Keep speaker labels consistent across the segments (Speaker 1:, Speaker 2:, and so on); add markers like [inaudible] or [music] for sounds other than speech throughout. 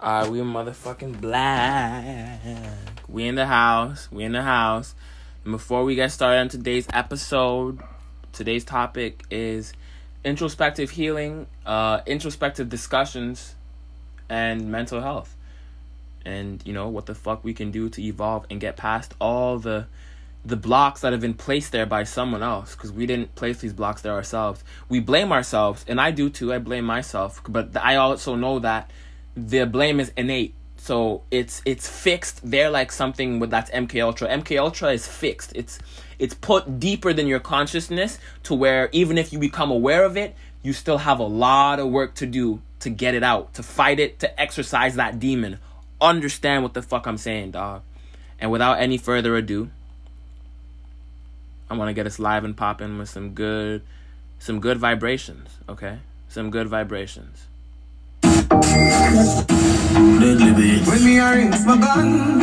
Speaker 1: Uh, we motherfucking black. We in the house. We in the house. And before we get started on today's episode, today's topic is introspective healing, uh, introspective discussions, and mental health. And you know what the fuck we can do to evolve and get past all the the blocks that have been placed there by someone else because we didn't place these blocks there ourselves. We blame ourselves, and I do too. I blame myself, but I also know that the blame is innate. So it's it's fixed They're like something with that's MK Ultra. MK Ultra is fixed. It's it's put deeper than your consciousness to where even if you become aware of it, you still have a lot of work to do to get it out, to fight it, to exercise that demon. Understand what the fuck I'm saying, dog. And without any further ado, I want to get us live and popping with some good, some good vibrations. Okay, some good vibrations.
Speaker 2: Deadly beats.
Speaker 3: When me a rinse my gun,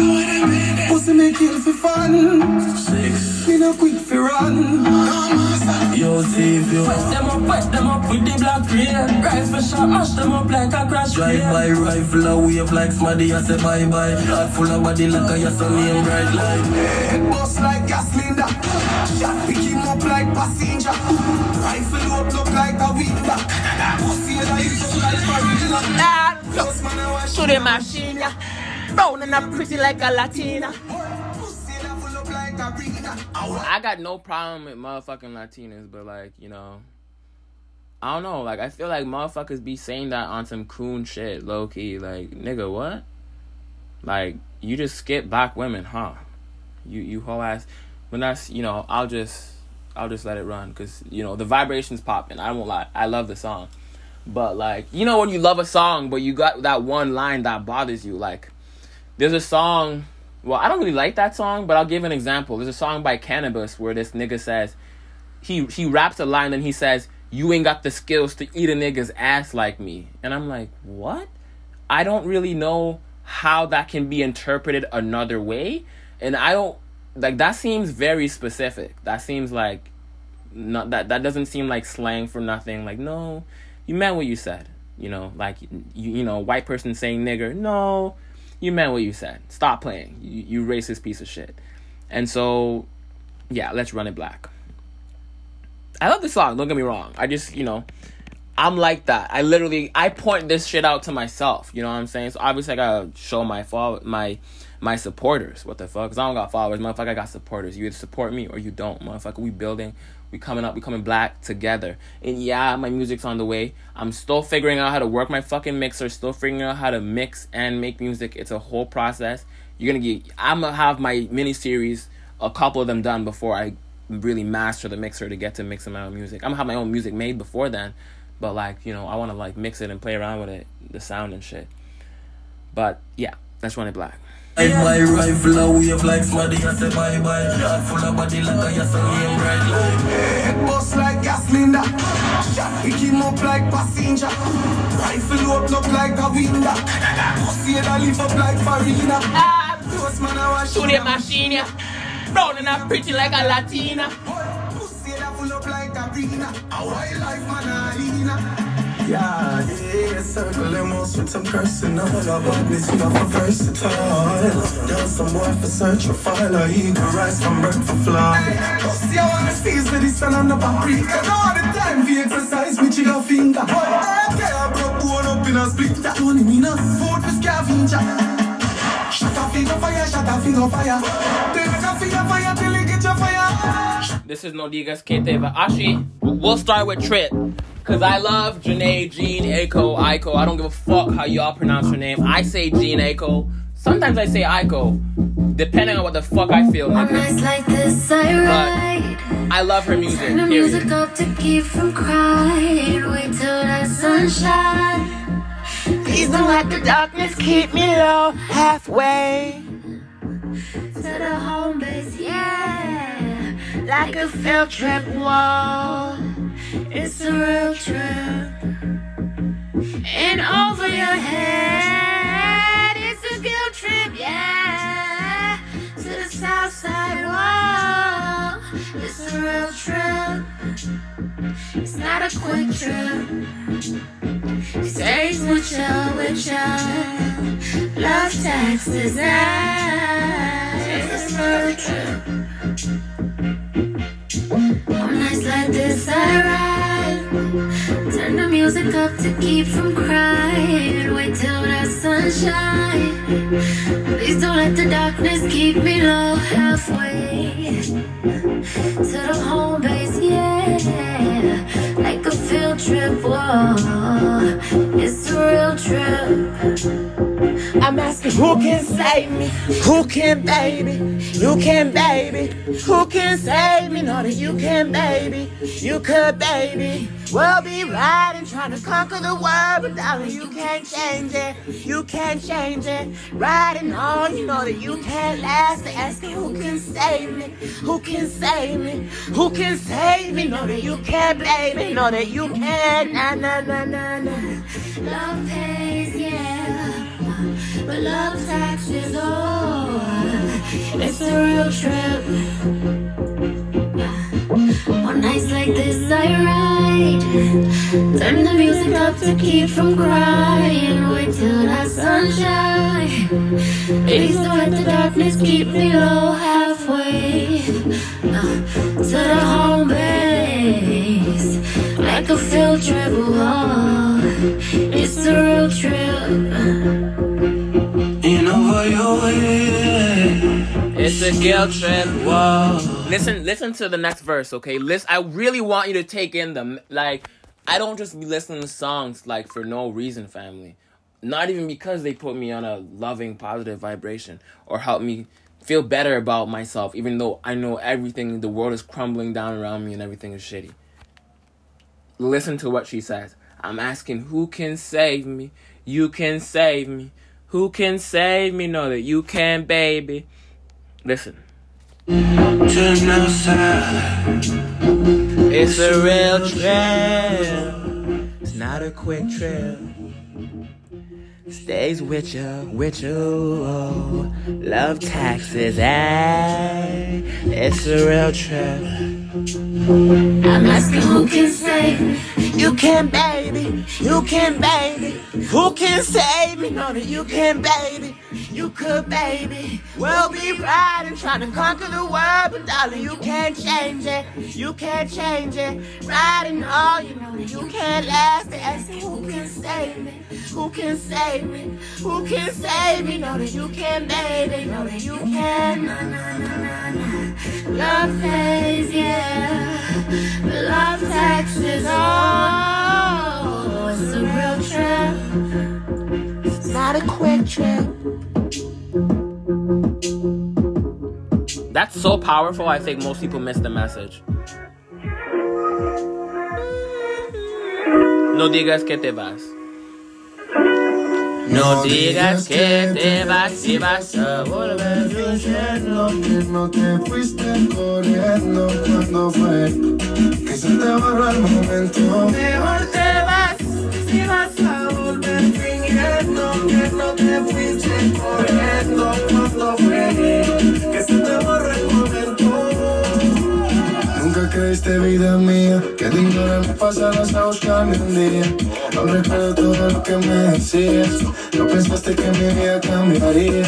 Speaker 3: pussy me kill for fun.
Speaker 2: Six.
Speaker 3: Me no quick for run.
Speaker 2: Yo, save you.
Speaker 4: Press them up, wet them up with the black rain. Rifle shot, mash them up like a crash
Speaker 2: Drive
Speaker 4: train.
Speaker 2: by rifle, a wave like smaddy, I say bye bye. Heart full of body look like a yes, name bright light.
Speaker 3: Head bust like gas cylinder. Shot pick him up like passenger. Rifle up look like a window. Pussy head a hit up like Farina. Just a wash
Speaker 1: To the machine. Brown and a pretty like a Latina. I got no problem with motherfucking Latinas, but like, you know, I don't know. Like, I feel like motherfuckers be saying that on some coon shit, low key. Like, nigga, what? Like, you just skip black women, huh? You you whole ass. When that's you know, I'll just I'll just let it run because you know the vibrations popping. I won't lie. I love the song, but like you know when you love a song, but you got that one line that bothers you. Like, there's a song. Well, I don't really like that song, but I'll give an example. There's a song by Canibus where this nigga says, he he raps a line and he says, "You ain't got the skills to eat a nigga's ass like me," and I'm like, what? I don't really know how that can be interpreted another way, and I don't like that seems very specific. That seems like not that that doesn't seem like slang for nothing. Like no, you meant what you said. You know, like you you know, white person saying nigger. No, you meant what you said. Stop playing. You, you racist piece of shit. And so, yeah, let's run it black. I love the song. Don't get me wrong. I just you know, I'm like that. I literally I point this shit out to myself. You know what I'm saying? So obviously I gotta show my follow my my supporters. What the fuck? Cause I don't got followers, motherfucker. I got supporters. You either support me or you don't, motherfucker. We building. We coming up. We coming black together. And yeah, my music's on the way. I'm still figuring out how to work my fucking mixer. Still figuring out how to mix and make music. It's a whole process. You're gonna get. I'm gonna have my mini series. A couple of them done before I really master the mixer to get to mixing my own music. I'm gonna have my own music made before then, but like you know, I want to like mix it and play around with it, the sound and shit. But yeah, let's run it black.
Speaker 2: Drive by rifle, a wave like smaddy, I say bye bye. Heart full of body like a yes, name bright light.
Speaker 3: Head bust like gas cylinder. Shot pick him up like passenger. Rifle up look like a window. Pussy head a lift up like Farina. Ah. Just man a wash
Speaker 1: To the machine, yeah. Brown and a pretty like a Latina.
Speaker 3: Pussy head a full up like a arena. A wildlife man a arena. Yeah, circle most with some personal about this you for versatile. There's some boy for search for file or eagle rise from bird for fly. Pussy, I wanna with the sun on the paprika. All the time we exercise with your finger. Okay, I broke bone up in a splinter. Tony me no food for scavenger. A a a you.
Speaker 1: This is No Digas Que Te Va. Actually, we'll start with Trip. Cause I love Jhené, Jean, Aiko, Aiko. I don't give a fuck how y'all pronounce her name. I say Jean Aiko. Sometimes I say Aiko. Depending on what the fuck I feel,
Speaker 5: On
Speaker 1: nigga.
Speaker 5: nights like this, I ride.
Speaker 1: I love her music.
Speaker 5: Turn the music up to keep from crying. Wait till the sunshine.
Speaker 1: Please don't let the darkness keep me low halfway.
Speaker 5: To the home base, yeah.
Speaker 1: Like a field trip wall.
Speaker 5: It's a real trip. And over your head, it's a guilt trip, yeah. To the south side wall, it's a real trip. It's not a quick trip. Stays with you, with you. love taxes. It's a real trip. I ride. Turn the music up to keep from crying. Wait till the sunshine. Please don't let the darkness keep me low halfway to the home base, yeah. Like a field trip, whoa. It's a real trip.
Speaker 6: I'm asking who can save me? Who can, baby? You can, baby. Who can save me? Know that you can, baby. You could, baby. We'll be riding, trying to conquer the world, but darling, you can't change it. You can't change it. Riding on, you know that you can't last. Asking who can save me? Who can save me? Who can save me? Know that you can't baby. Know that you can. Nah, nah, nah, nah, nah.
Speaker 5: Love pays, yeah. But love taxes, oh. It's a real trip. On nights like this, I ride. Turn the music up to keep from crying. Wait till the sunshine. Please don't let the darkness keep me low halfway uh, to the home base. Like a field trip, oh, it's a real trip.
Speaker 6: It's a guilt trip. Whoa. Listen, listen to the next verse, okay? Listen, I really want you to take in the like. I don't just be listening to songs like for no reason, family. Not even because they put me on a loving, positive vibration or help me feel better about myself, even though I know everything, the world is crumbling down around me and everything is shitty. Listen to what she says. I'm asking who can save me? You can save me. Who can save me? Know that you can, baby. Listen. It's a real trip. It's not a quick trip. Stays with you, with you. Love taxes, eh? It's a real trip.
Speaker 5: I'm asking who can save me.
Speaker 6: You can, baby. You can, baby. Who can save me? No, that you can, baby. You could, baby. We'll be riding, trying to conquer the world, but darling, you can't change it. You can't change it. Riding all, you know that you can't last. They asking who can save me? Who can save me? Who can save me? No, that you can, baby. No, that you can. Na, na, na. Love pays, yeah. But love taxes, oh. It's a real trip. It's not a quick trip. That's so powerful, I think most people miss the message. No digas que te vas. No digas que te vas y vas a volver.
Speaker 7: Diciendo que no te fuiste corriendo cuando fue que se te borró el momento.
Speaker 6: Mejor te vas si vas a volver.
Speaker 7: Fingiendo que no te fuiste corriendo cuando fue Creíste vida mía que de ignorarme pasarás a buscarme un día. No recuerdo todo lo que me decías. No pensaste que mi vida cambiaría.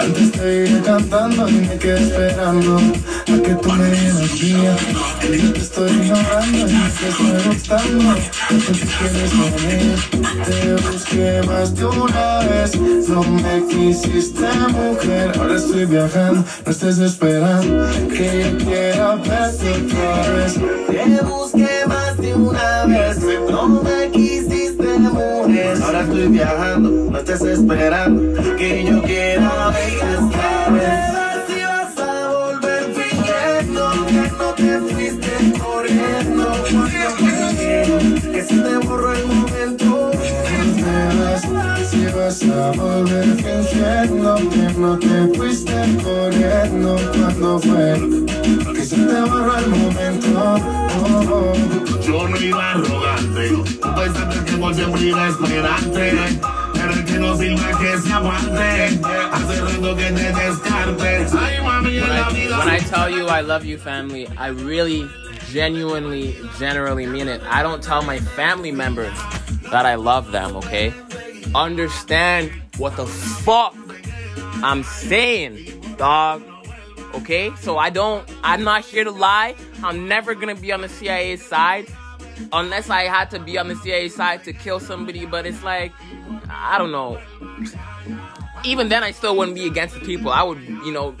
Speaker 7: Antes te iba cantando y me quedé esperando a que tú me dieras guía. Yo te estoy ignorando y me estoy gustando. Sé si quieres venir. Te busqué más de una vez. No me quisiste, mujer. Ahora estoy viajando. No estés esperando que yo quiera verte otra vez. Te busqué más de una vez. No me estoy viajando. No estés esperando que yo quiera verte otra vez. Si vas a volver fingiendo que no te fuiste corriendo. Porque que se te borró el momento. Si vas a volver fingiendo que no te fuiste corriendo cuando fue que se te borró el momento. Oh, oh.
Speaker 8: Yo no iba arrogante, tú pensaste que por siempre iba esperante. Pero el que no sirva que se aguante, hace rato que te descartes. Ay, mami, en la vida.
Speaker 6: when I tell you I love you, family, I really, genuinely, generally mean it. I don't tell my family members that I love them, okay?
Speaker 1: understand what the fuck I'm saying, dog. Okay? So I don't, I'm not here to lie. I'm never gonna be on the CIA side unless I had to be on the CIA side to kill somebody, but it's like, I don't know. Even then, I still wouldn't be against the people. I would, you know,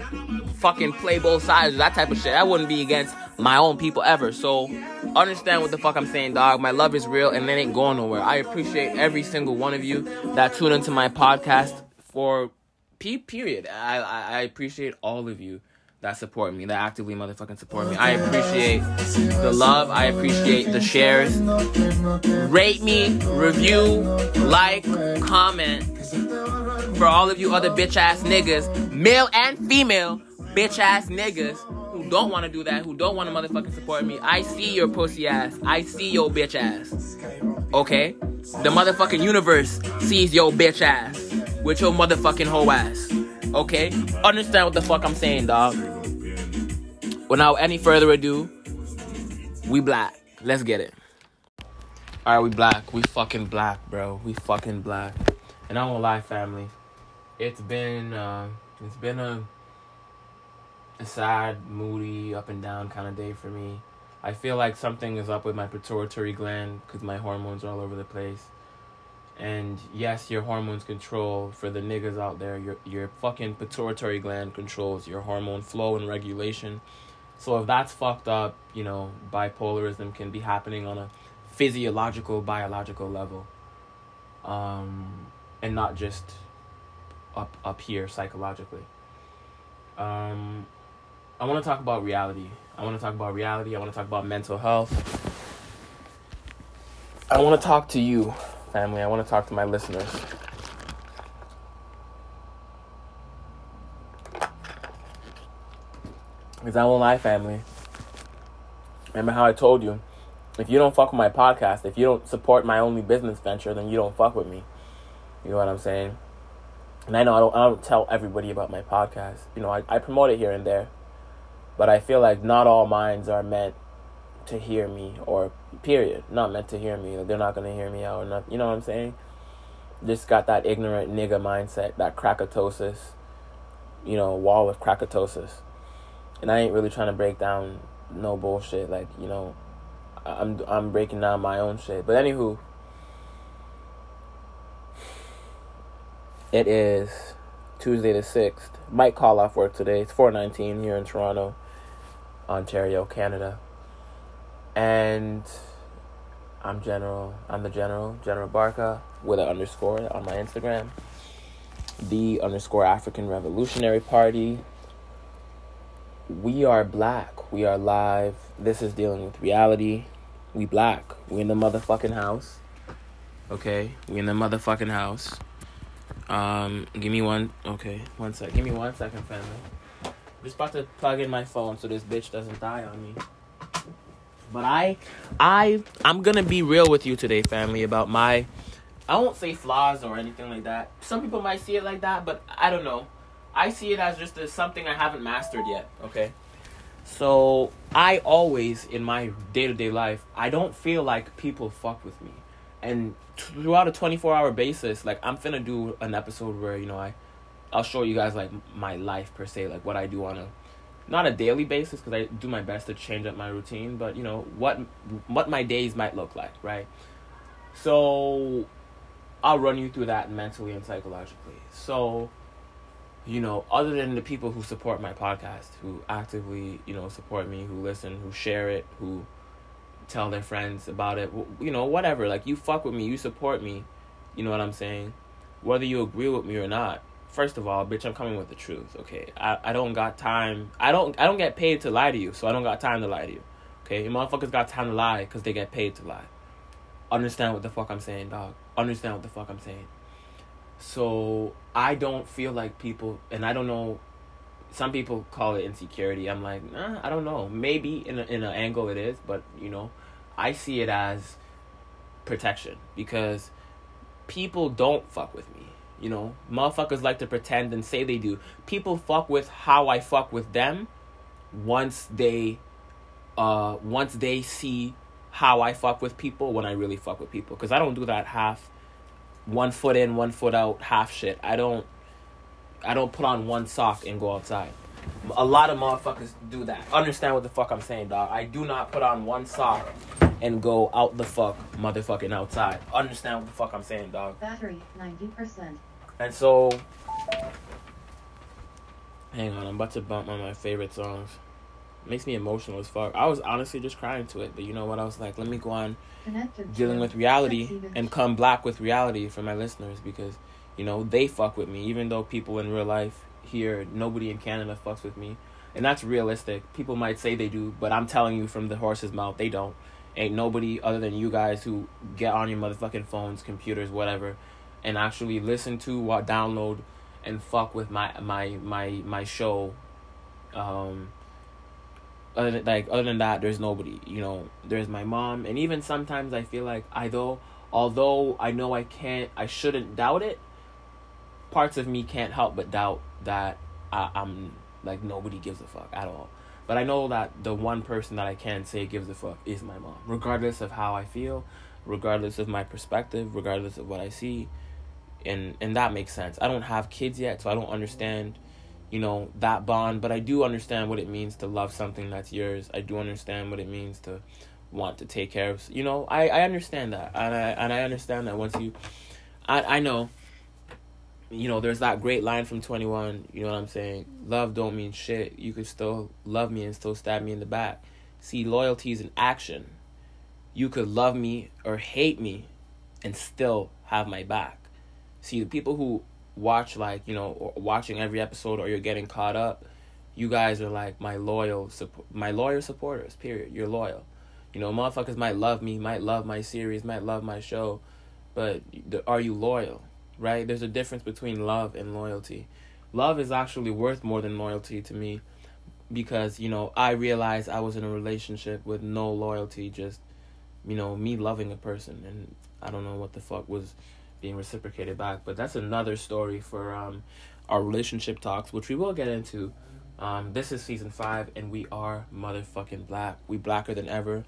Speaker 1: fucking play both sides, that type of shit. I wouldn't be against my own people ever. So, understand what the fuck I'm saying, dog. My love is real and it ain't going nowhere. I appreciate every single one of you that tune into my podcast for P period. I, I, I appreciate all of you that support me, that actively motherfucking support me. I appreciate the love. I appreciate the shares. Rate me, review, like, comment. For all of you other bitch ass niggas, male and female bitch ass niggas who don't want to do that, who don't want to motherfucking support me, I see your pussy ass. I see your bitch ass. Okay? The motherfucking universe sees your bitch ass with your motherfucking hoe ass. Okay? Understand what the fuck I'm saying, dog. Without any further ado, we black. Let's get it. Alright, we black. We fucking black, bro. We fucking black. And I won't lie, family. It's been uh, it's been a a sad, moody, up and down kind of day for me. I feel like something is up with my pituitary gland because my hormones are all over the place. And yes, your hormones control for the niggas out there. Your your fucking pituitary gland controls your hormone flow and regulation. So if that's fucked up, you know, bipolarism can be happening on a physiological, biological level, um, and not just up up here psychologically. Um, I want to talk about reality. I want to talk about reality. I want to talk about mental health. I want to talk to you, family. I want to talk to my listeners. Because I won't lie, family. Remember how I told you? If you don't fuck with my podcast, if you don't support my only business venture, then you don't fuck with me. You know what I'm saying? And I know I don't, I don't tell everybody about my podcast. You know, I, I promote it here and there. But I feel like not all minds are meant to hear me, or period. Not meant to hear me. Like they're not to hear me out or not. You know what I'm saying? Just got that ignorant nigga mindset, that krakatosis, you know, wall of krakatosis. And I ain't really trying to break down no bullshit. Like, you know, I'm I'm breaking down my own shit. But anywho, it is Tuesday the sixth. Might call off work today. It's four nineteen here in Toronto, Ontario, Canada. And I'm General. I'm the General, General Barca, with an underscore on my Instagram. The underscore African Revolutionary Party. We are black. We are live. This is dealing with reality. We black. We in the motherfucking house. Okay, we in the motherfucking house. Um, give me one. Okay, one sec. Give me one second, family. I'm just about to plug in my phone so this bitch doesn't die on me. But I, I, I'm gonna be real with you today, family, about my. I won't say flaws or anything like that. Some people might see it like that, but I don't know. I see it as just as something I haven't mastered yet. Okay. So I always in my day to day life, I don't feel like people fuck with me, and throughout a twenty four hour basis, like I'm finna do an episode where you know I, I'll show you guys like my life per se, like what I do on a, not a daily basis because I do my best to change up my routine, but you know what what my days might look like, right? So, I'll run you through that mentally and psychologically. So you know, other than the people who support my podcast, who actively, you know, support me, who listen, who share it, who tell their friends about it, you know, whatever. Like, you fuck with me, you support me, you know what I'm saying? Whether you agree with me or not. First of all, bitch, I'm coming with the truth, okay? I, I don't got time. I don't I don't get paid to lie to you, so I don't got time to lie to you. Okay? You motherfuckers got time to lie because they get paid to lie. Understand what the fuck I'm saying, dog. Understand what the fuck I'm saying. So I don't feel like people, and I don't know. Some people call it insecurity. I'm like, nah, I don't know. Maybe in a, in an angle it is, but you know, I see it as protection because people don't fuck with me. You know, motherfuckers like to pretend and say they do. People fuck with how I fuck with them once they, uh, once they see how I fuck with people when I really fuck with people. Because I don't do that half one foot in, one foot out, half shit. I don't I don't put on one sock and go outside. A lot of motherfuckers do that. Understand what the fuck I'm saying, dog. I do not put on one sock and go out the fuck motherfucking outside. Understand what the fuck I'm saying, dog.
Speaker 9: Battery 90%.
Speaker 1: And so Hang on, I'm about to bump one of my favorite songs. Makes me emotional as fuck. I was honestly just crying to it, but you know what? I was like, let me go on dealing with reality and come black with reality for my listeners because you know they fuck with me even though people in real life here nobody in canada fucks with me and that's realistic people might say they do but i'm telling you from the horse's mouth they don't ain't nobody other than you guys who get on your motherfucking phones computers whatever and actually listen to what download and fuck with my my my my show um other than like other than that there's nobody you know there's my mom and even sometimes i feel like i though although i know i can't i shouldn't doubt it parts of me can't help but doubt that I, i'm like nobody gives a fuck at all. But i know that the one person that i can say gives a fuck is my mom. Regardless of how i feel regardless of my perspective regardless of what i see and and that makes sense. I don't have kids yet so i don't understand you know that bond but i do understand what it means to love something that's yours. I do understand what it means to want to take care of you know i i understand that and i and i understand that once you i i know you know there's that great line from 21 you know what i'm saying? Love don't mean shit. You could still love me and still stab me in the back. See loyalty is an action. You could love me or hate me and still have my back see the people who watch like you know watching every episode or you're getting caught up you guys are like my loyal my loyal supporters period. You're loyal. You know motherfuckers might love me might love my series might love my show but are you loyal right? There's a difference between love and loyalty. Love is actually worth more than loyalty to me because you know i realized i was in a relationship with no loyalty just you know me loving a person and i don't know what the fuck was being reciprocated back. But that's another story for um our relationship talks which we will get into. Um this is season five and we are motherfucking black. We blacker than ever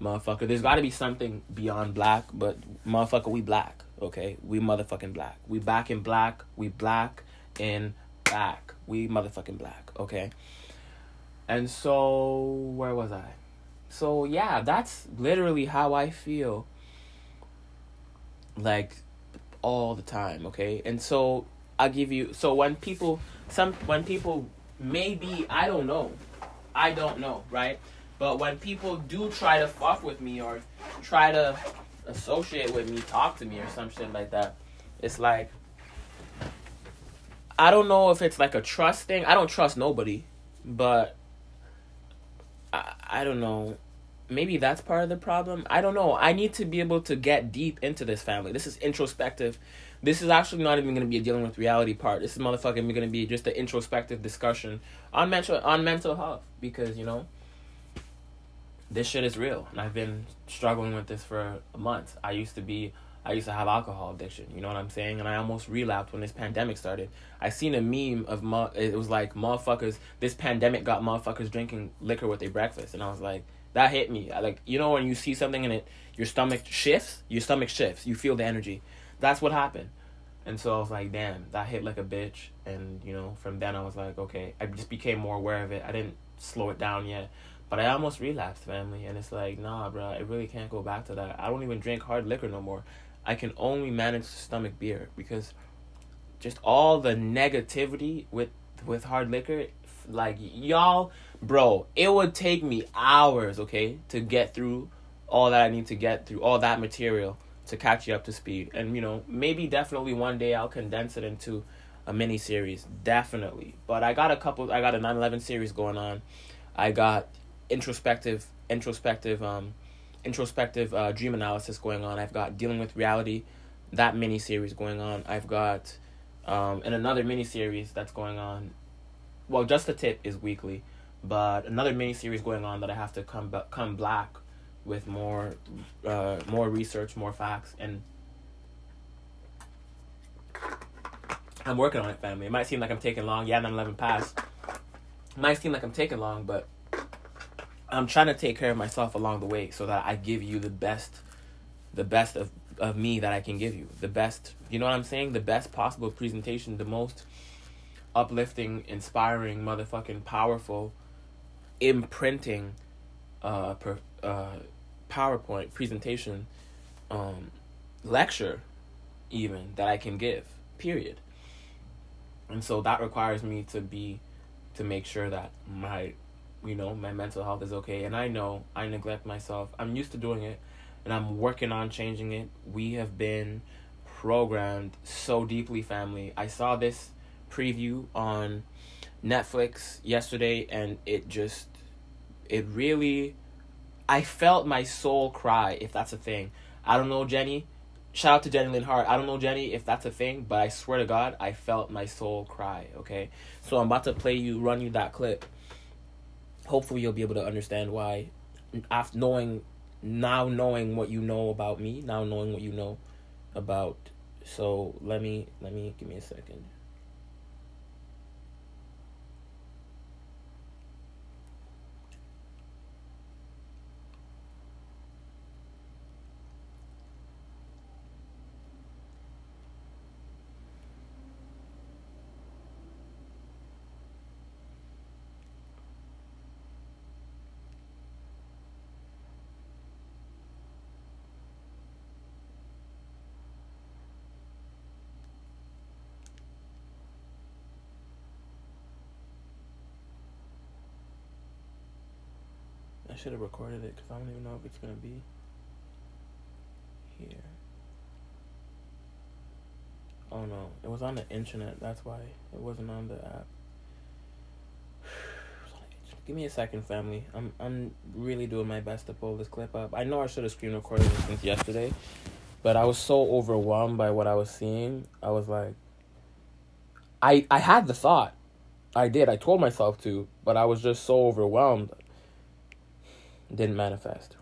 Speaker 1: motherfucker. There's got to be something beyond black but motherfucker we black okay? We motherfucking black. We back in black we black in back. We motherfucking black okay? And so where was i? So yeah that's literally how i feel. Like all the time okay? And so i'll give you so when people some when people maybe i don't know. I don't know right? But when people do try to fuck with me or try to associate with me talk to me or some shit like that it's like i don't know if it's like a trust thing. I don't trust nobody but i, I don't know maybe that's part of the problem. I don't know. I need to be able to get deep into this family. This is introspective. This is actually not even going to be a dealing with reality part. This is motherfucking going to be just an introspective discussion on mental on mental health because you know this shit is real, and I've been struggling with this for months. I used to be. I used to have alcohol addiction, you know what I'm saying? And I almost relapsed when this pandemic started. I seen a meme of, mo- it was like, motherfuckers, this pandemic got motherfuckers drinking liquor with their breakfast. And I was like, that hit me. I, like you know when you see something and it your stomach shifts, your stomach shifts. You feel the energy. That's what happened. And so I was like, damn, that hit like a bitch. And you know, from then I was like, okay, I just became more aware of it. I didn't slow it down yet, but I almost relapsed, family. And it's like, nah, bro, I really can't go back to that. I don't even drink hard liquor no more. I can only manage to stomach beer because just all the negativity with with hard liquor, like y'all bro, it would take me hours, okay, to get through all that I need to get through, all that material to catch you up to speed. And, you know, maybe definitely one day I'll condense it into a mini series. Definitely. But I got a couple, I got a 9 11 series going on. I got introspective, introspective, um, introspective uh, dream analysis going on. I've got dealing with reality, that mini series going on. I've got, um, and another mini series that's going on. Well, just the tip is weekly but another mini series going on that I have to come ba- come black with more uh, more research, more facts, and I'm working on it, family. It might seem like I'm taking long. Yeah, 9/11 passed. It might seem like I'm taking long, but I'm trying to take care of myself along the way so that I give you the best, the best of of me that I can give you. The best, you know what I'm saying? The best possible presentation, the most uplifting, inspiring, motherfucking powerful, imprinting, uh, per, uh, PowerPoint presentation, um, lecture, even that I can give. Period. And so that requires me to be, to make sure that my, you know, my mental health is okay. And I know I neglect myself. I'm used to doing it, and I'm working on changing it. We have been programmed so deeply, family. I saw this preview on Netflix yesterday, and it just, it really, I felt my soul cry, if that's a thing. I don't know, Jenny. Shout out to Jenny Lynn Hart. I don't know, Jenny, if that's a thing, but I swear to God, I felt my soul cry, okay? So I'm about to play you, run you that clip. Hopefully, you'll be able to understand why, after knowing, now knowing what you know about me, now knowing what you know about. So let me, let me, give me a second. Should have recorded it because I don't even know if it's gonna be here. Oh no, it was on the internet. That's why it wasn't on the app. [sighs] Give me a second, family. I'm I'm really doing my best to pull this clip up. I know I should have screen recorded it since yesterday, but I was so overwhelmed by what I was seeing. I was like, I I had the thought, I did. I told myself to, but I was just so overwhelmed didn't manifest.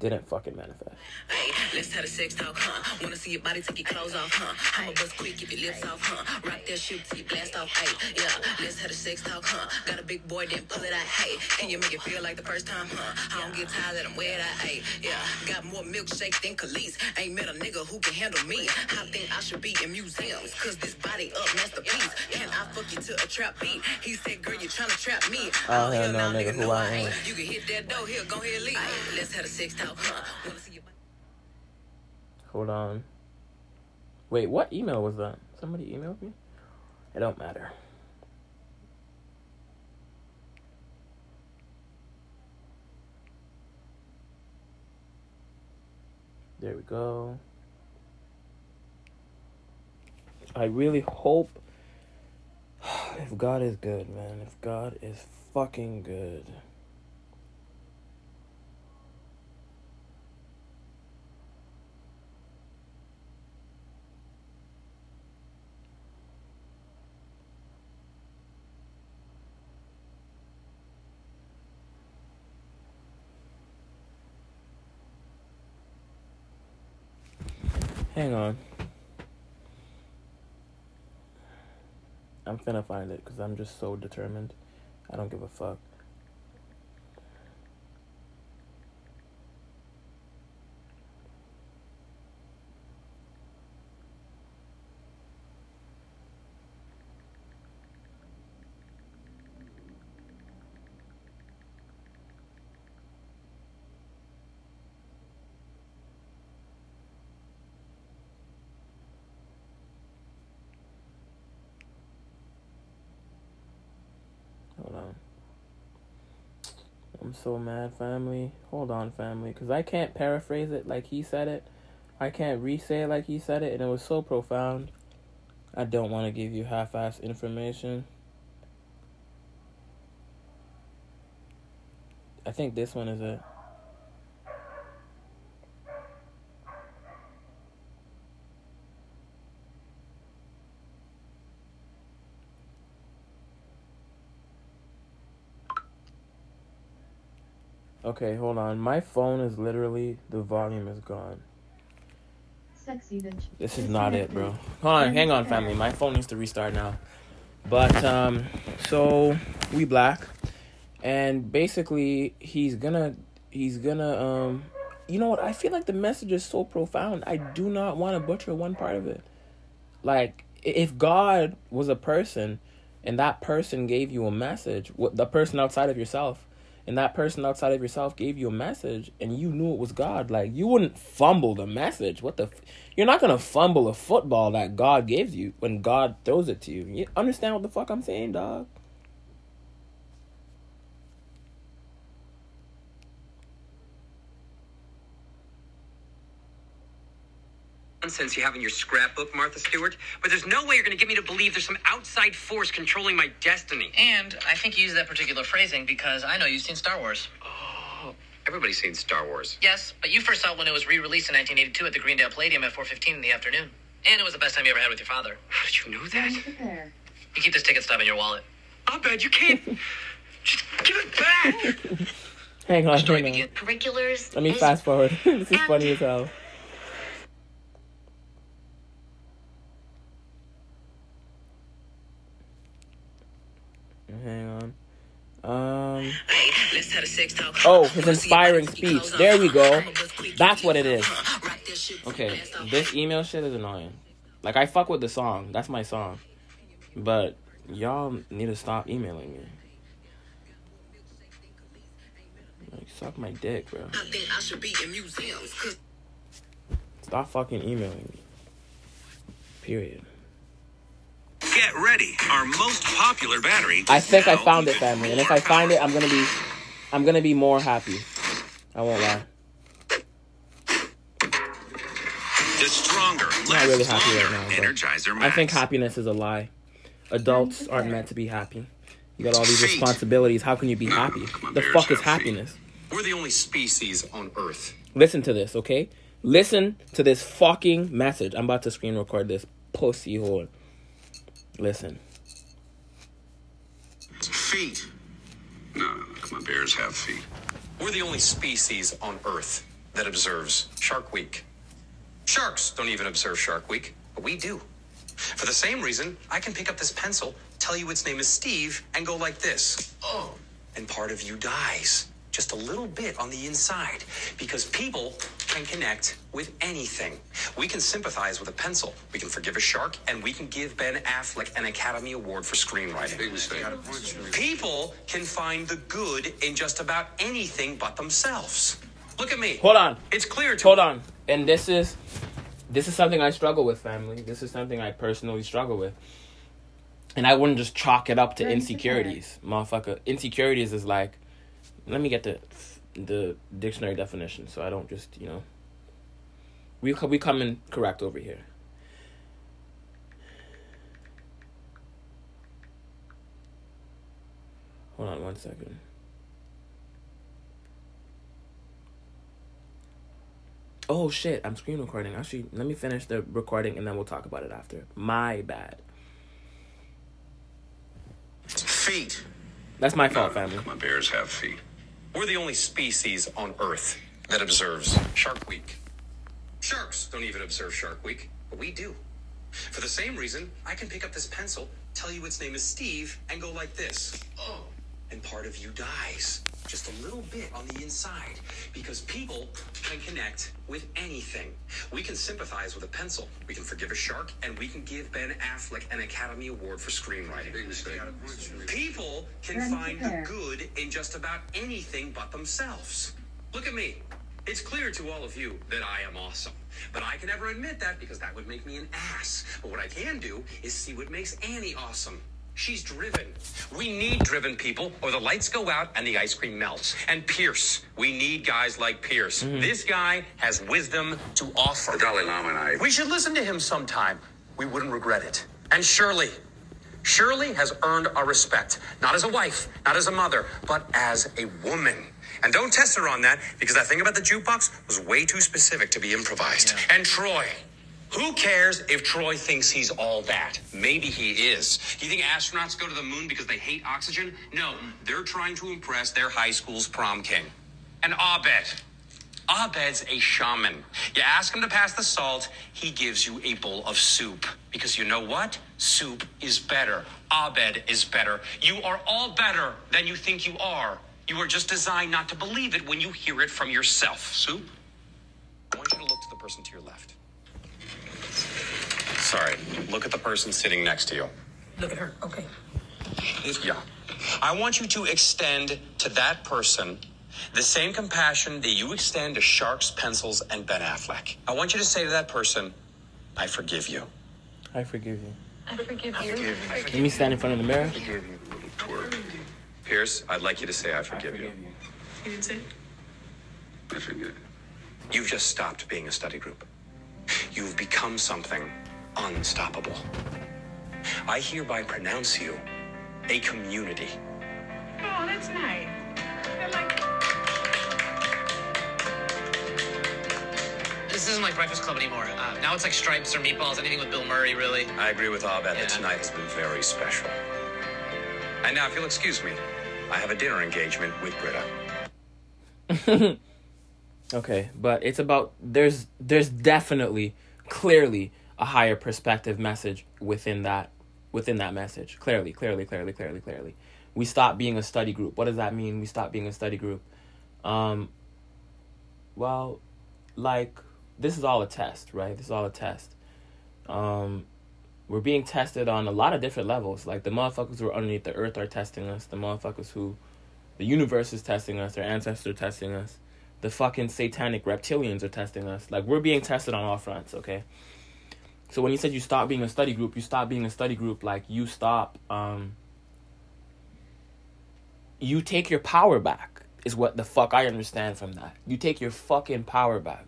Speaker 1: Didn't fucking manifest.
Speaker 9: Hey, let's have a sex talk, huh? Wanna see your body take your clothes off, huh? I'ma bust quick, keep your lips off, huh? Rock that shit till you blast off, hey, yeah. Let's have a sex talk, huh? Got a big boy, then pull it out, hey. Can you make it feel like the first time, huh? I don't get tired, let him wear that, hey, yeah. Got more milkshake than Kelis. Ain't met a nigga who can handle me. I think I should be in museums, cause this body up masterpiece. Can I fuck you to a trap beat? He said, girl, you tryna trap me.
Speaker 1: Oh, oh hell no, nigga, who I am.
Speaker 9: You can hit that door, here, go ahead, leave. Let's have a sex talk,
Speaker 1: Hold on. Wait, what email was that? Somebody emailed me? It don't matter. There we go. I really hope [sighs] if God is good, man. If God is fucking good. Hang on. I'm finna find it because I'm just so determined. I don't give a fuck. Hold on. I'm so mad, family. Hold on, family, because I can't paraphrase it like he said it. I can't re-say it like he said it, and it was so profound. I don't want to give you half-ass information. I think this one is it. Okay, hold on. My phone is literally the volume is gone.
Speaker 10: Sexy bitch.
Speaker 1: This is not it, bro. [laughs] Hold on, hang on, family. My phone needs to restart now. But um, so we black, and basically he's gonna he's gonna um you know what? I feel like the message is so profound. I do not want to butcher one part of it. Like, if God was a person and that person gave you a message, what the person outside of yourself, and that person outside of yourself gave you a message and you knew it was God, like, you wouldn't fumble the message. What the? F- You're not to fumble a football that God gives you when God throws it to you. You understand what the fuck I'm saying, dog?
Speaker 11: Nonsense you have in your scrapbook, Martha Stewart, but there's no way you're going to get me to believe there's some outside force controlling my destiny.
Speaker 12: And I think you use that particular phrasing because I know you've seen Star Wars.
Speaker 11: Oh, everybody's seen Star Wars.
Speaker 12: Yes, but you first saw it when it was re-released in 1982 at the Greendale Palladium at 4:15 in the afternoon. And it was the best time you ever had with your father.
Speaker 11: How did you know that?
Speaker 10: Time to prepare.
Speaker 12: You keep this ticket stub in your wallet.
Speaker 11: I bet you can't. [laughs] Just give it back.
Speaker 1: Hang on,
Speaker 12: Story
Speaker 1: hang on.
Speaker 13: Curriculars.
Speaker 1: Let me fast forward. [laughs] this is funny as hell. Hang on. Um.
Speaker 9: Hey, let's have a sex talk.
Speaker 1: Oh, his inspiring speech. There we go. That's what it is. Okay, this email shit is annoying. Like I fuck with the song. That's my song. But y'all need to stop emailing me. Like suck my dick, bro.
Speaker 9: I should be in museums. 'cause
Speaker 1: Stop fucking emailing me. Period.
Speaker 14: Get ready. Our most popular battery.
Speaker 1: I think I found it, family. And if I find it. I'm gonna be, I'm gonna be more happy. I won't lie.
Speaker 14: The stronger,
Speaker 1: not really happy right now,
Speaker 14: Energizer
Speaker 1: I think happiness is a lie. Adults aren't meant to be happy. You got all these responsibilities. How can you be happy? The fuck is happiness?
Speaker 11: We're the only species on Earth.
Speaker 1: Listen to this, okay? Listen to this fucking message. I'm about to screen record this pussy hole. Listen.
Speaker 14: Feet. No, my bears have feet.
Speaker 11: We're the only species on Earth that observes Shark Week. Sharks don't even observe Shark Week, but we do. For the same reason, I can pick up this pencil, tell you its name is Steve, and go like this. Oh. And part of you dies. Just a little bit on the inside. Because people can connect with anything. We can sympathize with a pencil. We can forgive a shark, and we can give Ben Affleck an Academy Award for screenwriting.
Speaker 14: Big mistake.
Speaker 11: People can find the good in just about anything but themselves. Look at me.
Speaker 1: Hold on.
Speaker 11: It's clear to
Speaker 1: Hold on. And this is this is something I struggle with, family. This is something I personally struggle with. And I wouldn't just chalk it up to
Speaker 10: Right,
Speaker 1: insecurities, motherfucker. Insecurities is like, let me get the the dictionary definition, so I don't just you know. We we come in correct over here. Hold on one second. Oh shit, I'm screen recording. Actually, let me finish the recording and then we'll talk about it after. My bad.
Speaker 14: Feet.
Speaker 1: That's my fault, family.
Speaker 14: My bears have feet.
Speaker 11: We're the only species on Earth that observes Shark Week. Sharks don't even observe Shark Week, but we do. For the same reason, I can pick up this pencil, tell you its name is Steve, and go like this. Oh. And part of you dies. Just a little bit on the inside. Because people can connect with anything. We can sympathize with a pencil. We can forgive a shark, and we can give Ben Affleck an Academy Award for screenwriting. People can find the good in just about anything but themselves. Look at me. It's clear to all of you that I am awesome. But I can never admit that because that would make me an ass. But what I can do is see what makes Annie awesome. She's driven. We need driven people, or the lights go out and the ice cream melts. And Pierce, we need guys like Pierce. Mm-hmm. This guy has wisdom to offer.
Speaker 14: The Dalai Lama and I.
Speaker 11: We should listen to him sometime. We wouldn't regret it. And Shirley. Shirley has earned our respect, not as a wife, not as a mother, but as a woman. And don't test her on that because that thing about the jukebox was way too specific to be improvised. And Troy. Who cares if Troy thinks he's all that? Maybe he is. You think astronauts go to the moon because they hate oxygen? No, they're trying to impress their high school's prom king. And Abed. Abed's a shaman. You ask him to pass the salt, he gives you a bowl of soup. Because you know what? Soup is better. Abed is better. You are all better than you think you are. You are just designed not to believe it when you hear it from yourself.
Speaker 14: Soup?
Speaker 11: Sorry. Look at the person sitting next to you.
Speaker 12: Look at her. Okay.
Speaker 11: Yeah. I want you to extend to that person the same compassion that you extend to sharks, pencils, and Ben Affleck. I want you to say to that person, I forgive you.
Speaker 1: I forgive you.
Speaker 13: I forgive you.
Speaker 1: Let me stand in front of the mirror.
Speaker 11: Pierce, I'd like you to say, I forgive you.
Speaker 12: You didn't say.
Speaker 11: I forgive you. You've just stopped being a study group. You've become something unstoppable. I hereby pronounce you a community.
Speaker 12: Oh, that's nice. I like This isn't like Breakfast Club anymore. Uh, now it's like stripes or meatballs, anything with Bill Murray, really.
Speaker 11: I agree with Abed
Speaker 12: Yeah.
Speaker 11: that tonight has been very special. And now, if you'll excuse me, I have a dinner engagement with Britta. [laughs]
Speaker 1: Okay, but it's about there's there's definitely clearly a higher perspective message within that within that message. Clearly, clearly, clearly, clearly, clearly. We stop being a study group. What does that mean? We stop being a study group. Um well, like this is all a test, right? This is all a test. Um we're being tested on a lot of different levels. Like the motherfuckers who are underneath the earth are testing us. The motherfuckers who the universe is testing us. Their ancestors are testing us the fucking satanic reptilians are testing us. Like we're being tested on all fronts, okay? So when you said you stop being a study group, you stop being a study group like you stop um you take your power back is what the fuck I understand from that. You take your fucking power back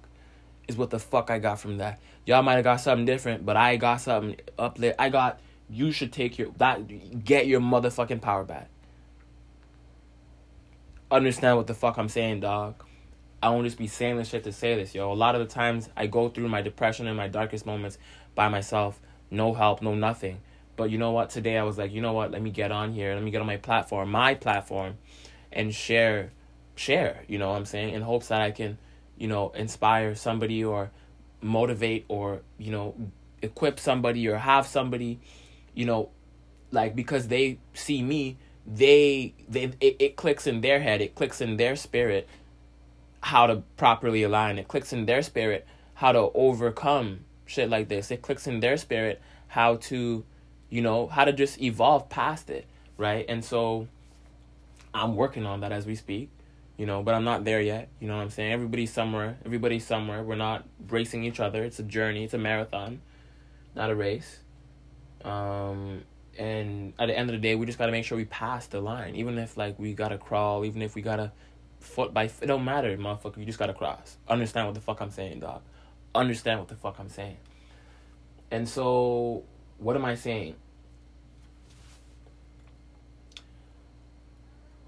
Speaker 1: is what the fuck I got from that. Y'all might have got something different, but I got something up there. I got you should take your that get your motherfucking power back. Understand what the fuck I'm saying, dog. I won't just be saying this shit to say this, yo. A lot of the times I go through my depression and my darkest moments by myself, no help, no nothing. But you know what? Today I was like, you know what? Let me get on here. Let me get on my platform, my platform, and share, share. You know what I'm saying? In hopes that I can, you know, inspire somebody or motivate or you know, equip somebody or have somebody, you know, like because they see me, they they it, it clicks in their head, it clicks in their spirit how to properly align. It clicks in their spirit how to overcome shit like this. It clicks in their spirit how to, you know, how to just evolve past it, right? And so I'm working on that as we speak, you know, but I'm not there yet. You know what I'm saying? Everybody's somewhere. Everybody's somewhere. We're not racing each other. It's a journey. It's a marathon, not a race. Um, and at the end of the day, we just gotta make sure we pass the line. Even if like we gotta crawl, even if we gotta foot by foot, it don't matter, motherfucker. You just gotta cross. Understand what the fuck I'm saying, dog. Understand what the fuck I'm saying. And so, what am I saying?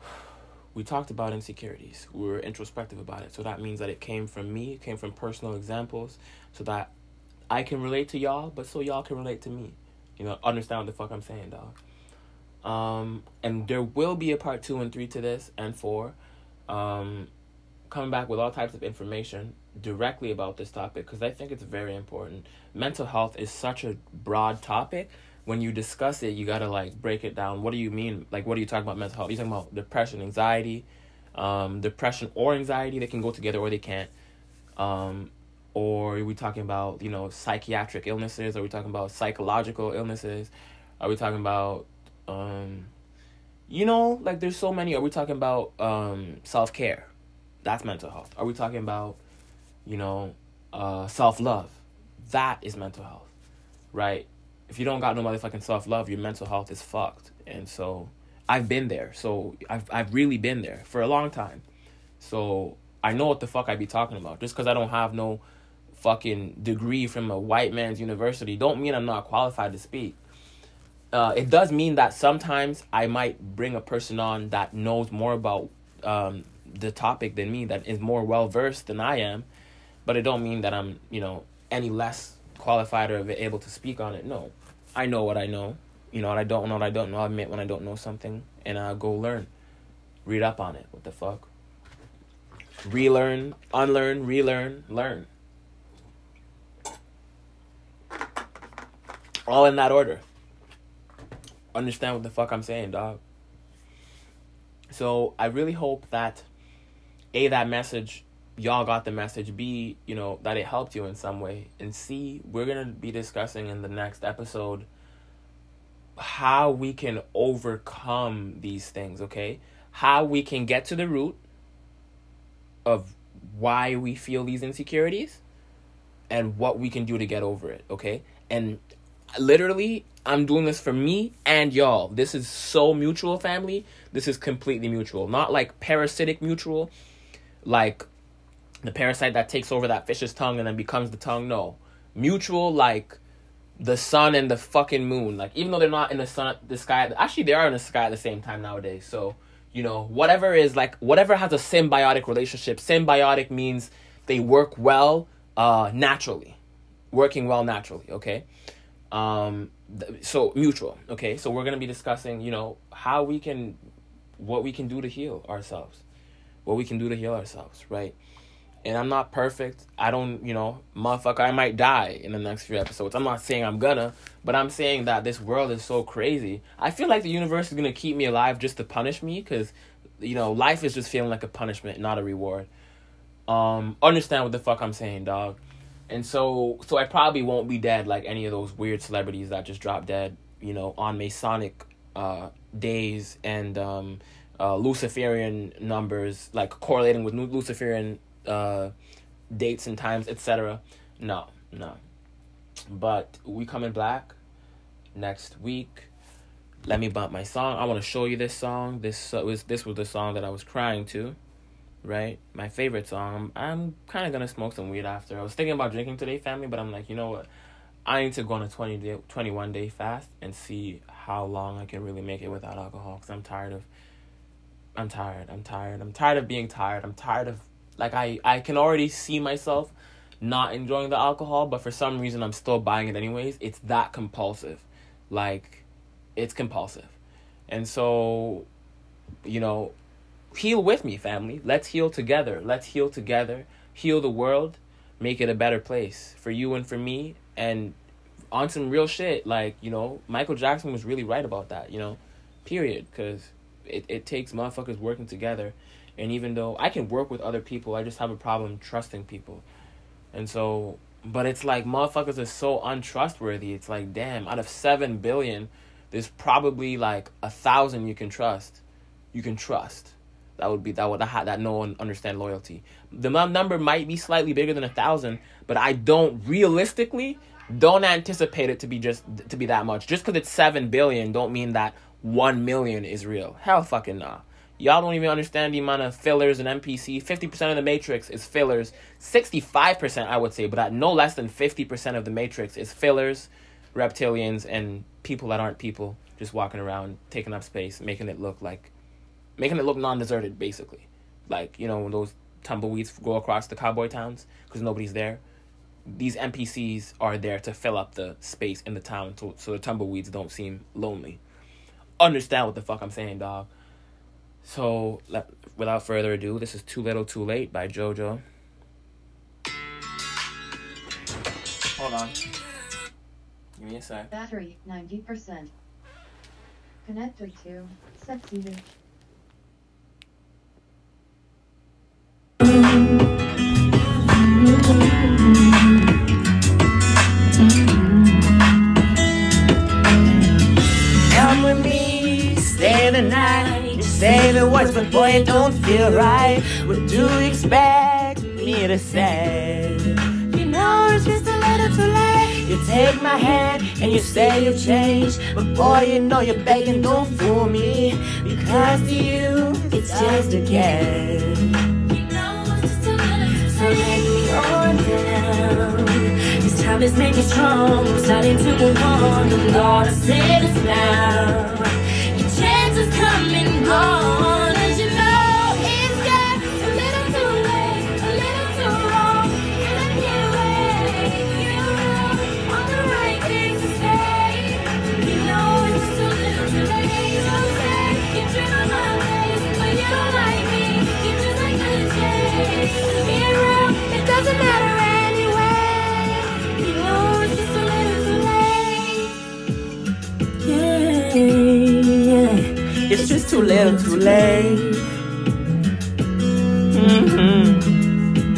Speaker 1: [sighs] We talked about insecurities. We were introspective about it. So that means that it came from me, it came from personal examples, so that I can relate to y'all, but so y'all can relate to me. You know, understand what the fuck I'm saying, dog. Um, and there will be a part two and three to this, and four. Um, coming back with all types of information directly about this topic because I think it's very important. Mental health is such a broad topic. When you discuss it, you gotta like break it down. What do you mean? Like, what are you talking about? Mental health? You talking about depression, anxiety, um, depression or anxiety? They can go together or they can't. Um, or are we talking about you know psychiatric illnesses? Are we talking about psychological illnesses? Are we talking about um, you know like there's so many? Are we talking about um, self care? That's mental health. Are we talking about you know uh, self love? That is mental health, right? If you don't got no motherfucking self love, your mental health is fucked. And so I've been there. So I've I've really been there for a long time. So I know what the fuck I be talking about. Just because I don't have no fucking degree from a white man's university don't mean I'm not qualified to speak. Uh, it does mean that sometimes I might bring a person on that knows more about um, the topic than me, that is more well versed than I am, but it don't mean that I'm you know any less qualified or able to speak on it. No, I know what I know. You know, and I don't know what I don't know. I admit when I don't know something, and I go learn, read up on it. What the fuck? Relearn, unlearn, relearn, learn. All in that order. Understand what the fuck I'm saying, dog. So I really hope that a that message y'all got the message. B, you know, that it helped you in some way. And C, we're going to be discussing in the next episode how we can overcome these things, okay? How we can get to the root of why we feel these insecurities and what we can do to get over it, okay? And literally, I'm doing this for me and y'all. This is so mutual, family. This is completely mutual. Not like parasitic mutual, like the parasite that takes over that fish's tongue and then becomes the tongue. No. Mutual, like the sun and the fucking moon. Like, even though they're not in the sun, the sky, actually, they are in the sky at the same time nowadays. So, you know, whatever is like, whatever has a symbiotic relationship, symbiotic means they work well uh, naturally, working well naturally, okay? Um, th- so mutual, okay? So we're gonna be discussing, you know, how we can, what we can do to heal ourselves, what we can do to heal ourselves, right? And I'm not perfect. I don't, you know, motherfucker, I might die in the next few episodes. I'm not saying I'm gonna, but I'm saying that this world is so crazy. I feel like the universe is gonna keep me alive just to punish me, because, you know, life is just feeling like a punishment, not a reward. Um, understand what the fuck I'm saying, dog. And so, so I probably won't be dead like any of those weird celebrities that just dropped dead, you know, on Masonic uh, days and um, uh, Luciferian numbers, like correlating with Luciferian uh, dates and times, etc. No, no. But we come in black next week. Let me bump my song. I want to show you this song. This uh, was this was the song that I was crying to right? My favorite song. I'm, kind of gonna smoke some weed after. I was thinking about drinking today, family, but I'm like, you know what? I need to go on a 20 day, 21 day fast and see how long I can really make it without alcohol. Cause I'm tired of. I'm tired. I'm tired. I'm tired of being tired. I'm tired of like I I can already see myself not enjoying the alcohol, but for some reason I'm still buying it anyways. It's that compulsive, like, it's compulsive, and so, you know, heal with me, family. Let's heal together. Let's heal together. Heal the world. Make it a better place for you and for me. And on some real shit, like, you know, Michael Jackson was really right about that, you know, period. Because it, it takes motherfuckers working together. And even though I can work with other people, I just have a problem trusting people. And so, but it's like motherfuckers are so untrustworthy. It's like, damn, out of 7 billion, there's probably like a thousand you can trust. You can trust that would be that would that, that no one understand loyalty. The num- number might be slightly bigger than a thousand, but I don't realistically don't anticipate it to be just to be that much. Just because it's seven billion, don't mean that one million is real. Hell, fucking nah. Y'all don't even understand the amount of fillers and NPC. Fifty percent of the Matrix is fillers. Sixty-five percent, I would say, but at no less than fifty percent of the Matrix is fillers, reptilians, and people that aren't people just walking around taking up space, making it look like making it look non-deserted basically like you know when those tumbleweeds go across the cowboy towns because nobody's there these npcs are there to fill up the space in the town so, so the tumbleweeds don't seem lonely understand what the fuck i'm saying dog so let, without further ado this is too little too late by jojo. Hold on. Give me a sec.
Speaker 10: Battery 90%. Connected to sexy
Speaker 5: words, but boy, it don't feel right. What do you expect me to say? You know it's just a little too late. You take my hand and you say you've changed, but boy, you know you're begging, don't fool me. Because to you, it's just a game. So let me on down. This time made me strong. Starting to move on. I'm gonna say this now. Your chance is coming on. too little, too late. Mm-hmm.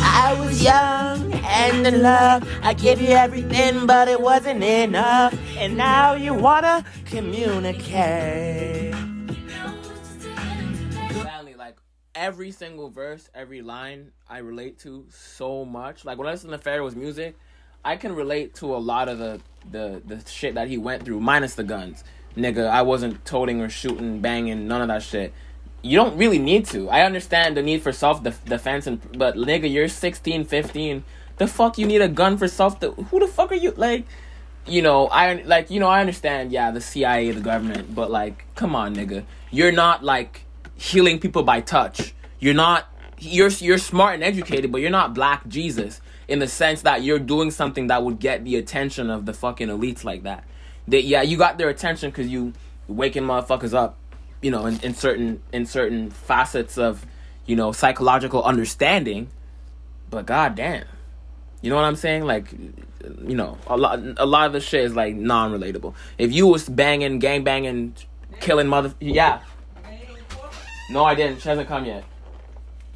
Speaker 5: I was young and
Speaker 6: in love. I gave you everything, but it wasn't enough. And now you wanna communicate.
Speaker 1: Like every single verse, every line, I relate to so much. Like when I listen to Pharaoh's music, I can relate to a lot of the the the shit that he went through, minus the guns. Nigga, I wasn't toting or shooting, banging, none of that shit. You don't really need to. I understand the need for self def- defense, and but nigga, you're 16, 15. The fuck you need a gun for self? De- who the fuck are you? Like, you know, I like you know I understand. Yeah, the CIA, the government, but like, come on, nigga, you're not like healing people by touch. You're not. You're you're smart and educated, but you're not Black Jesus in the sense that you're doing something that would get the attention of the fucking elites like that. That yeah, you got their attention because you waking motherfuckers up, you know, in, in certain in certain facets of you know psychological understanding. But goddamn, you know what I'm saying? Like, you know, a lot a lot of the shit is like non relatable. If you was banging, gang banging, killing mother, yeah. No, I didn't. She hasn't come yet.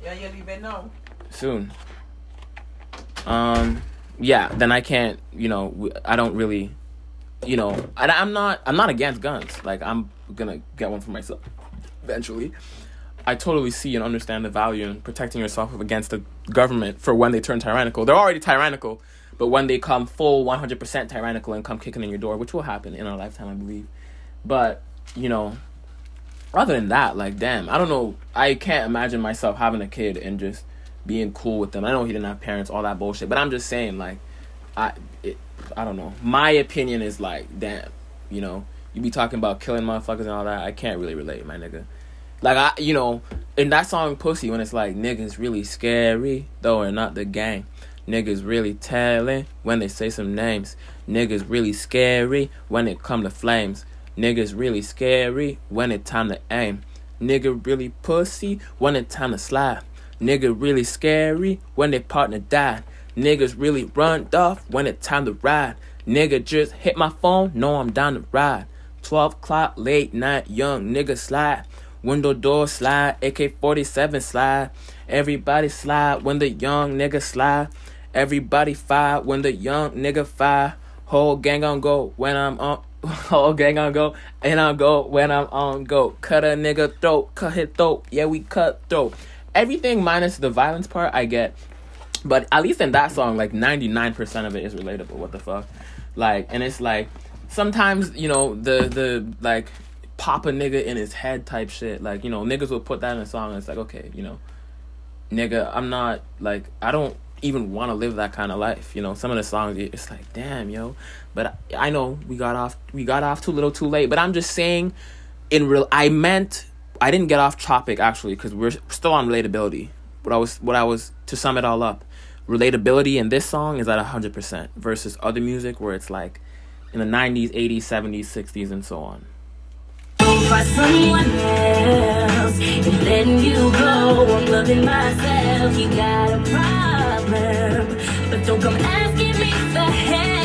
Speaker 15: Yeah, you even know.
Speaker 1: Soon. Um. Yeah. Then I can't. You know. I don't really. You know. And I'm not. I'm not against guns. Like I'm gonna get one for myself. Eventually. I totally see and understand the value in protecting yourself against the government for when they turn tyrannical. They're already tyrannical, but when they come full 100% tyrannical and come kicking in your door, which will happen in our lifetime, I believe. But, you know, other than that, like, damn, I don't know. I can't imagine myself having a kid and just being cool with them. I know he didn't have parents, all that bullshit, but I'm just saying, like, I, it, I don't know. My opinion is like, damn, you know, you be talking about killing motherfuckers and all that. I can't really relate, my nigga. Like I, you know, in that song "Pussy," when it's like niggas really scary, though and not the gang. Niggas really telling when they say some names. Niggas really scary when it come to flames. Niggas really scary when it time to aim. Nigga really pussy when it time to slide. Nigga really scary when their partner died. Niggas really run off when it's time to ride. Nigga just hit my phone, know I'm down to ride. 12 o'clock, late night, young nigga slide. Window door slide, AK 47 slide. Everybody slide when the young nigga slide. Everybody fire when the young nigga fire. Whole gang on go when I'm on. [laughs] Whole gang on go and I go when I'm on go. Cut a nigga throat, cut his throat. Yeah, we cut throat. Everything minus the violence part, I get. But at least in that song, like 99% of it is relatable. What the fuck? Like, and it's like sometimes you know the the like pop a nigga in his head type shit. Like you know niggas will put that in a song. and It's like okay, you know, nigga, I'm not like I don't even want to live that kind of life. You know, some of the songs it's like damn yo, but I, I know we got off we got off too little too late. But I'm just saying, in real, I meant I didn't get off topic actually because we're still on relatability. What I was what I was to sum it all up, relatability in this song is at hundred percent versus other music where it's like in the 90s, 80s, 70s, 60s, and so on.
Speaker 5: Don't come asking me for help.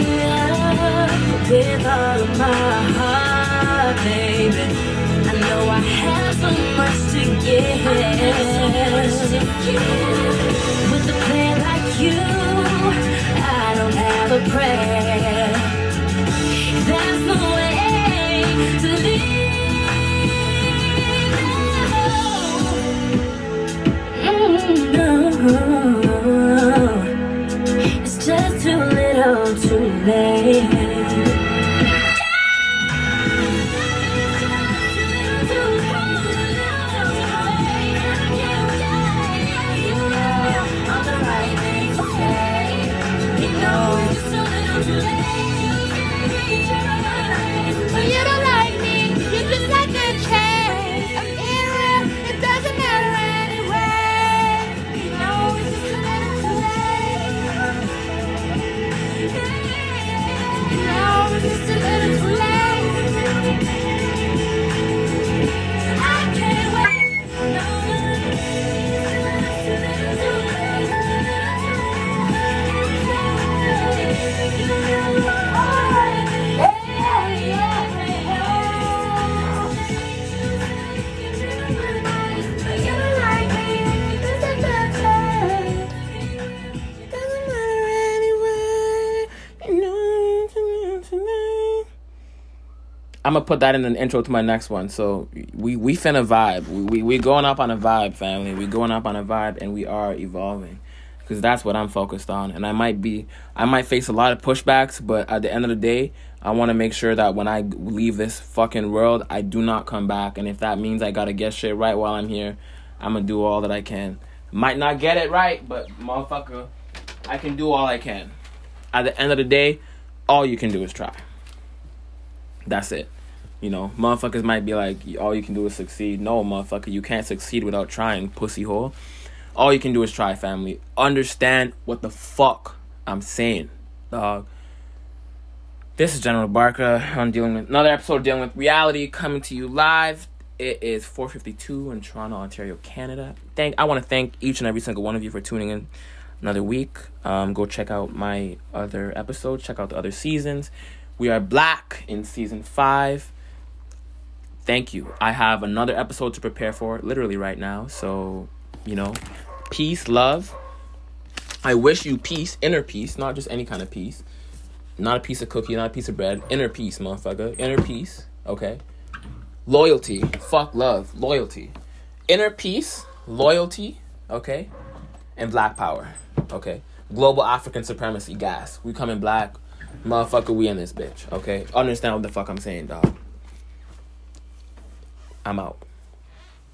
Speaker 5: Love with all of my heart, baby. I know I have so much to give.
Speaker 1: Gonna put that in an intro to my next one. So we we finna vibe. We we we going up on a vibe, family. We going up on a vibe, and we are evolving, because that's what I'm focused on. And I might be, I might face a lot of pushbacks, but at the end of the day, I want to make sure that when I leave this fucking world, I do not come back. And if that means I gotta get shit right while I'm here, I'm gonna do all that I can. Might not get it right, but motherfucker, I can do all I can. At the end of the day, all you can do is try. That's it. You know, motherfuckers might be like, all you can do is succeed. No, motherfucker, you can't succeed without trying, pussy hole. All you can do is try, family. Understand what the fuck I'm saying, dog. This is General Barker. I'm dealing with another episode dealing with reality coming to you live. It is 4:52 in Toronto, Ontario, Canada. Thank I want to thank each and every single one of you for tuning in another week. Um, go check out my other episodes. Check out the other seasons. We are black in season five. Thank you. I have another episode to prepare for literally right now. So, you know, peace, love. I wish you peace, inner peace, not just any kind of peace. Not a piece of cookie, not a piece of bread. Inner peace, motherfucker. Inner peace, okay? Loyalty. Fuck love. Loyalty. Inner peace, loyalty, okay? And black power, okay? Global African supremacy, gas. We coming black. Motherfucker, we in this bitch, okay? Understand what the fuck I'm saying, dog. I'm out.